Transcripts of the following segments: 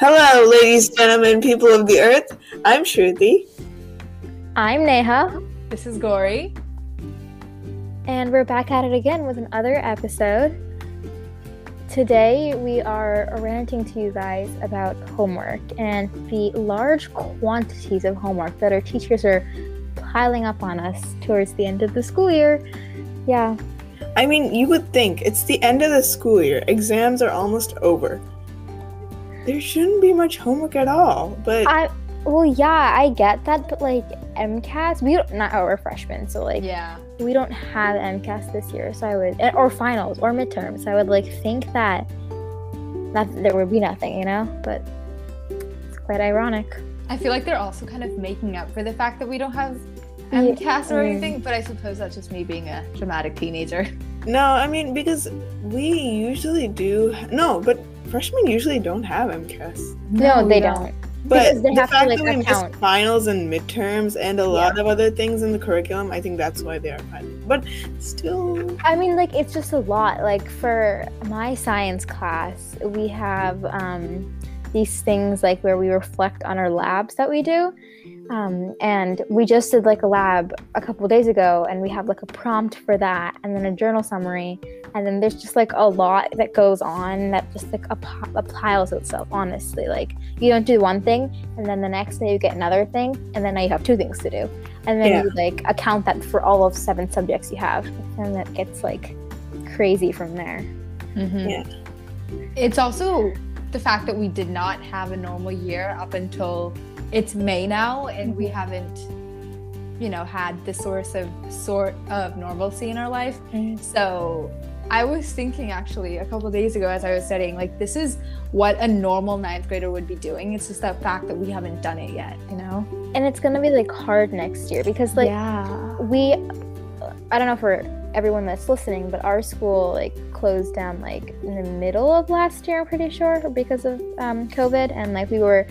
Hello, ladies, and gentlemen, people of the earth. I'm Shruti. I'm Neha, This is Gauri. and we're back at it again with another episode. Today, we are ranting to you guys about homework and the large quantities of homework that our teachers are piling up on us towards the end of the school year. Yeah, I mean, you would think it's the end of the school year, exams are almost over. There shouldn't be much homework at all, but I well, yeah, I get that, but like MCAS, we don't not oh, we're freshmen, so like Yeah. we don't have MCAS this year, so I would eh, or finals or midterms. So I would like think that that there would be nothing, you know. But it's quite ironic. I feel like they're also kind of making up for the fact that we don't have Yeah, MCAS or mm. anything, but I suppose that's just me being a dramatic teenager. no, I mean, because we usually do. No, but freshmen usually don't have MCAS. No, we they don't. But Because they the have to, fact like, that we account. missed finals and midterms and a lot of other things in the curriculum, I think that's why they are piling. But still, I mean, like it's just a lot. Like for my science class, we have um, these things like where we reflect on our labs that we do. Um, and we just did like a lab a couple days ago, and we have like a prompt for that, and then a journal summary, and then there's just like a lot that goes on that just like ap- applies itself. Honestly, like you don't do one thing, and then the next day you get another thing, and then now you have two things to do, and then Yeah. you like account that for all of seven subjects you have, and that gets like crazy from there. Mhm. Yeah. It's also the fact that we did not have a normal year up until it's May now, and we haven't, you know, had the source of sort of normalcy in our life. So I was thinking actually a couple days ago as I was studying, like this is what a normal ninth grader would be doing. It's just that fact that we haven't done it yet, you know? And it's gonna be like hard next year because like yeah. we i don't know for everyone that's listening but our school like closed down like in the middle of last year i'm pretty sure because of um, covid and like we were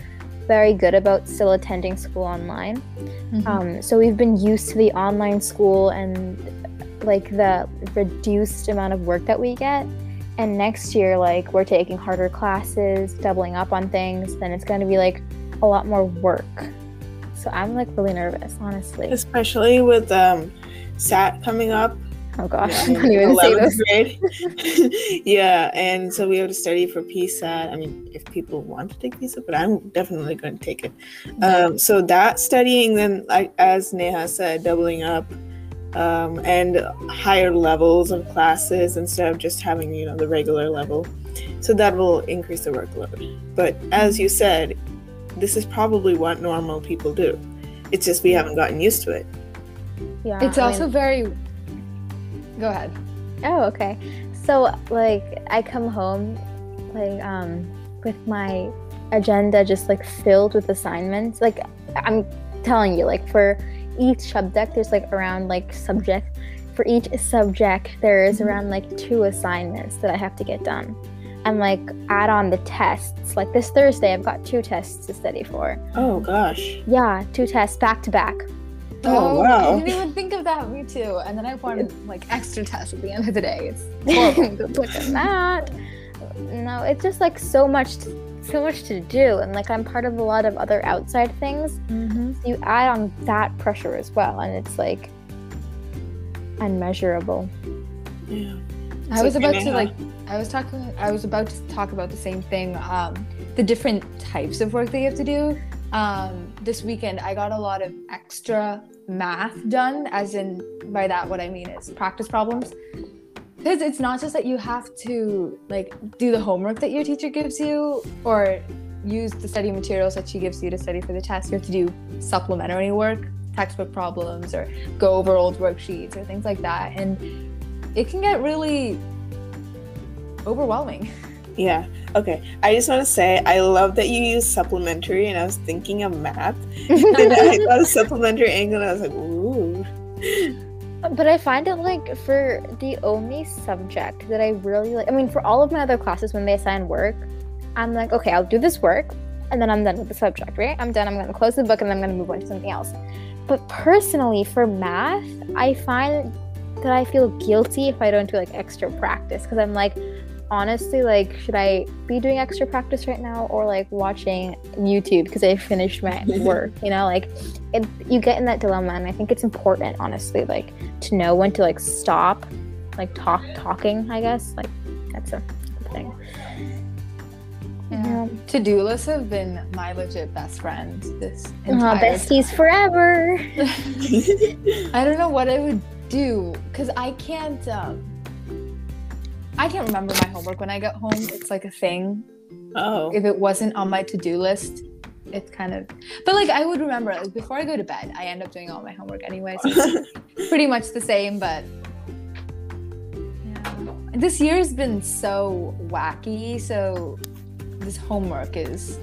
very good about still attending school online Mm-hmm. um, so we've been used to the online school and like the reduced amount of work that we get and next year like we're taking harder classes doubling up on things then it's going to be like a lot more work so i'm like really nervous honestly especially with um, SAT coming up. Oh gosh Yeah, i'm not even say 11th those yeah, and so we have to study for PSAT. I mean, if people want to take PSAT, but I'm definitely going to take it. Um, so that studying, then, like as Neha said, doubling up um, and higher levels of classes instead of just having you know the regular level. So that will increase the workload. But as you said, this is probably what normal people do. It's just we haven't gotten used to it. yeah It's I also mean- very. Go ahead. Oh, okay. So like I come home like um with my agenda just like filled with assignments. Like I'm telling you like for each subject there's like around like subject for each subject there is Mhm. around like two assignments that I have to get done. And like add on the tests. Like this Thursday I've got two tests to study for. Oh gosh. Yeah, two tests back to back. Oh, I wow. didn't even think of that. Me too. And then I wanted like extra tests at the end of the day. It's horrible. Look at that. No, it's just like so much, so much to do, and like I'm part of a lot of other outside things. mm-hmm. You add on that pressure as well, and it's like unmeasurable. Yeah. I was about to like. I was talking. I was about to talk about the same thing. Um, the different types of work that you have to do. Um, this weekend, I got a lot of extra math done. As in, by that, what I mean is practice problems. Because it's not just that you have to like do the homework that your teacher gives you, or use the study materials that she gives you to study for the test. You have to do supplementary work, textbook problems, or go over old worksheets or things like that. And it can get really overwhelming. Yeah. Okay. I just want to say I love that you use supplementary, and I was thinking of math, and I thought of supplementary angle, and I was like, ooh. But I find it like for the only subject that I really like, I mean, for all of my other classes, when they assign work, I'm like, okay, I'll do this work and then I'm done with the subject, right? I'm done. I'm going to close the book and then I'm going to move on to something else. But personally, for math, I find that I feel guilty if I don't do like extra practice because I'm like, honestly, like, should I be doing extra practice right now or like watching YouTube because I finished my work? You know, like, it, you get in that dilemma, and I think it's important, honestly, like, to know when to like stop, like, talk talking. I guess like that's a thing. Yeah. To do lists have been my legit best friend this Oh, entire besties forever. I don't know what I would do because I can't. Um, I can't remember my homework when I get home. It's like a thing. Oh. If it wasn't on my to-do list, it's kind of. But like I would remember, like before I go to bed, I end up doing all my homework anyway. So it's pretty much the same. But yeah, this year's been so wacky. So this homework is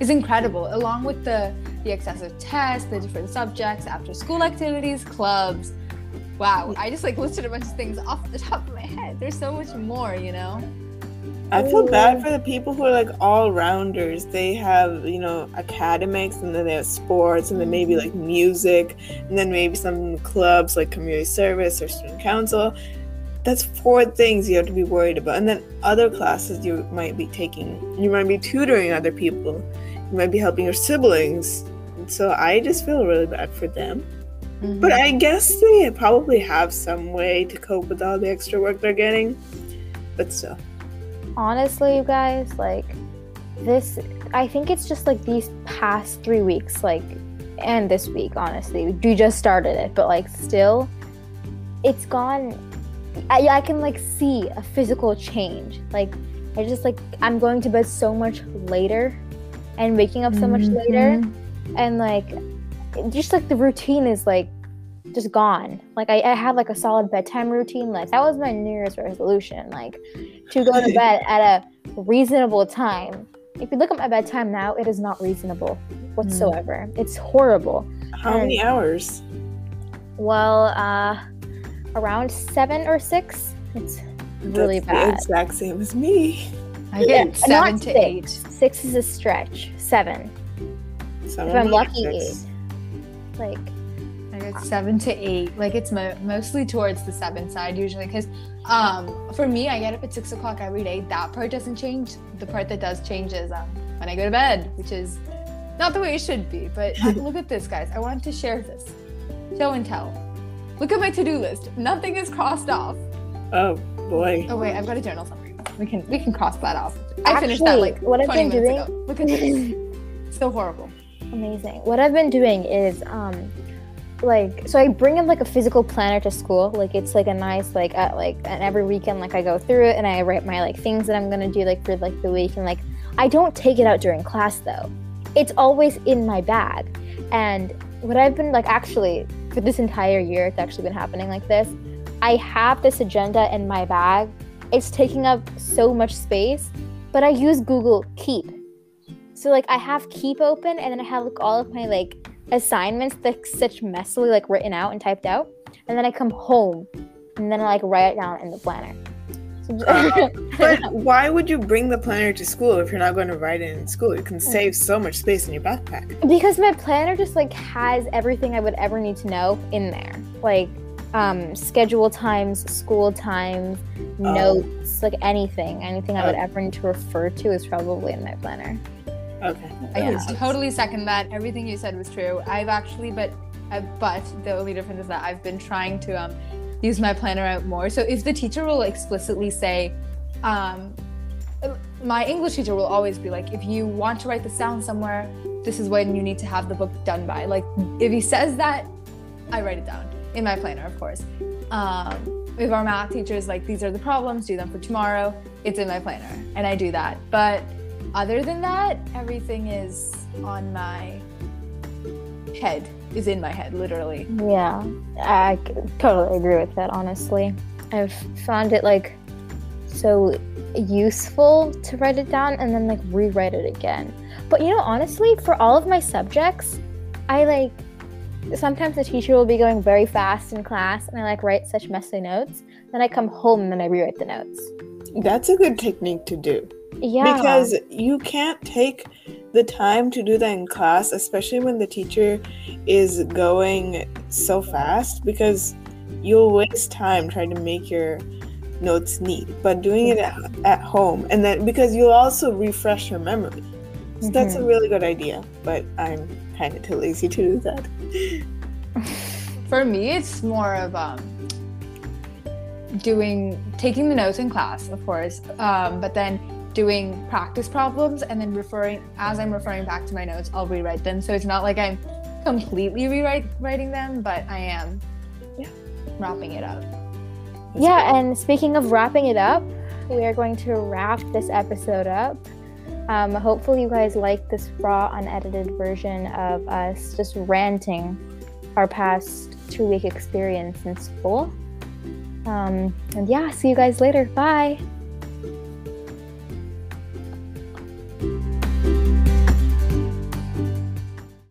is incredible, along with the the excessive tests, the different subjects, after school activities, clubs. Wow, I just like listed a bunch of things off the top head. There's so much more, you know. I feel bad for the people who are like all rounders. They have, you know, academics and then they have sports and then maybe like mm-hmm. music and then maybe some clubs like community service or student council. That's four things you have to be worried about. And then other classes you might be taking. You might be tutoring other people. You might be helping your siblings. So I just feel really bad for them. But mm-hmm. I guess they probably have some way to cope with all the extra work they're getting. But still. honestly you guys like this i think it's just like these past three weeks like and this week honestly we just started it but like still it's gone I, I can like see a physical change like i just like i'm going to bed so much later and waking up so much later mm-hmm. and like just like the routine is like just gone. Like I, I have like a solid bedtime routine. Like that was my new year's resolution like to go to bed at a reasonable time. If you look at my bedtime now it is not reasonable whatsoever. It's horrible. How many hours? well uh around seven or six. It's really That's bad. The exact same as me. I get Yeah, seven not to six. eight. six is a stretch. Seven. Some if i'm lucky are eight six. like I get seven to eight. Like it's mo- mostly towards the seven side usually, because um, for me, I get up at six o'clock every day. That part doesn't change. The part that does change is um, when I go to bed, which is not the way it should be. But uh, look at this, guys. I wanted to share this. Show and tell. Look at my to-do list. Nothing is crossed off. Oh boy. Oh wait, I've got a journal summary. We can we can cross that off. I finished that Actually, like what I've 20 been minutes doing- ago. Look at this. so horrible. Amazing. What i've been doing is um like so i bring in like a physical planner to school. Like it's like a nice like at like and every weekend like i go through it and i write my like things that i'm gonna do like for like the week. And like i don't take it out during class though. It's always in my bag. And what i've been like actually for this entire year it's actually been happening like this. I have this agenda in my bag. It's taking up so much space but i use google keep so like I have Keep open, and then I have like all of my like assignments like such messily like written out and typed out, and then I come home, and then I like write it down in the planner. So- But why would you bring the planner to school if you're not going to write it in school? You can save so much space in your backpack. because my planner just like has everything I would ever need to know in there, like um, schedule times, school times, Oh. notes, like anything, anything I would Oh. ever need to refer to is probably in my planner. Okay. I Yeah. can totally second that. Everything you said was true. I've actually, but uh, but the only difference is that I've been trying to um, use my planner out more. So if the teacher will explicitly say, um, my English teacher will always be like, if you want to write the sound somewhere, this is when you need to have the book done by. Like if he says that, I write it down in my planner, of course. Um, if our math teacher is like, these are the problems, do them for tomorrow, it's in my planner, and I do that. But other than that, everything is on my head, is in my head, literally. Yeah, I totally agree with that, honestly. I've found it like so useful to write it down and then like rewrite it again. But you know, honestly, for all of my subjects, I like sometimes the teacher will be going very fast in class and I like write such messy notes. Then I come home and then I rewrite the notes. That's a good technique to do. Yeah. Because you can't take the time to do that in class, especially when the teacher is going so fast, because you'll waste time trying to make your notes neat, but doing it at, at home and then because you'll also refresh your memory. So that's a Mhm. really good idea, but I'm kind of too lazy to do that. For me, it's more of um, doing taking the notes in class, of course, um, but then doing practice problems and then referring as I'm referring back to my notes, I'll rewrite them. So it's not like I'm completely rewrite writing them, but I am Yeah. wrapping it up. That's yeah, and speaking of wrapping it up, we are going to wrap this episode up. Um, hopefully, you guys like this raw, unedited version of us just ranting our past two week experience in school. Um, and yeah, see you guys later. Bye.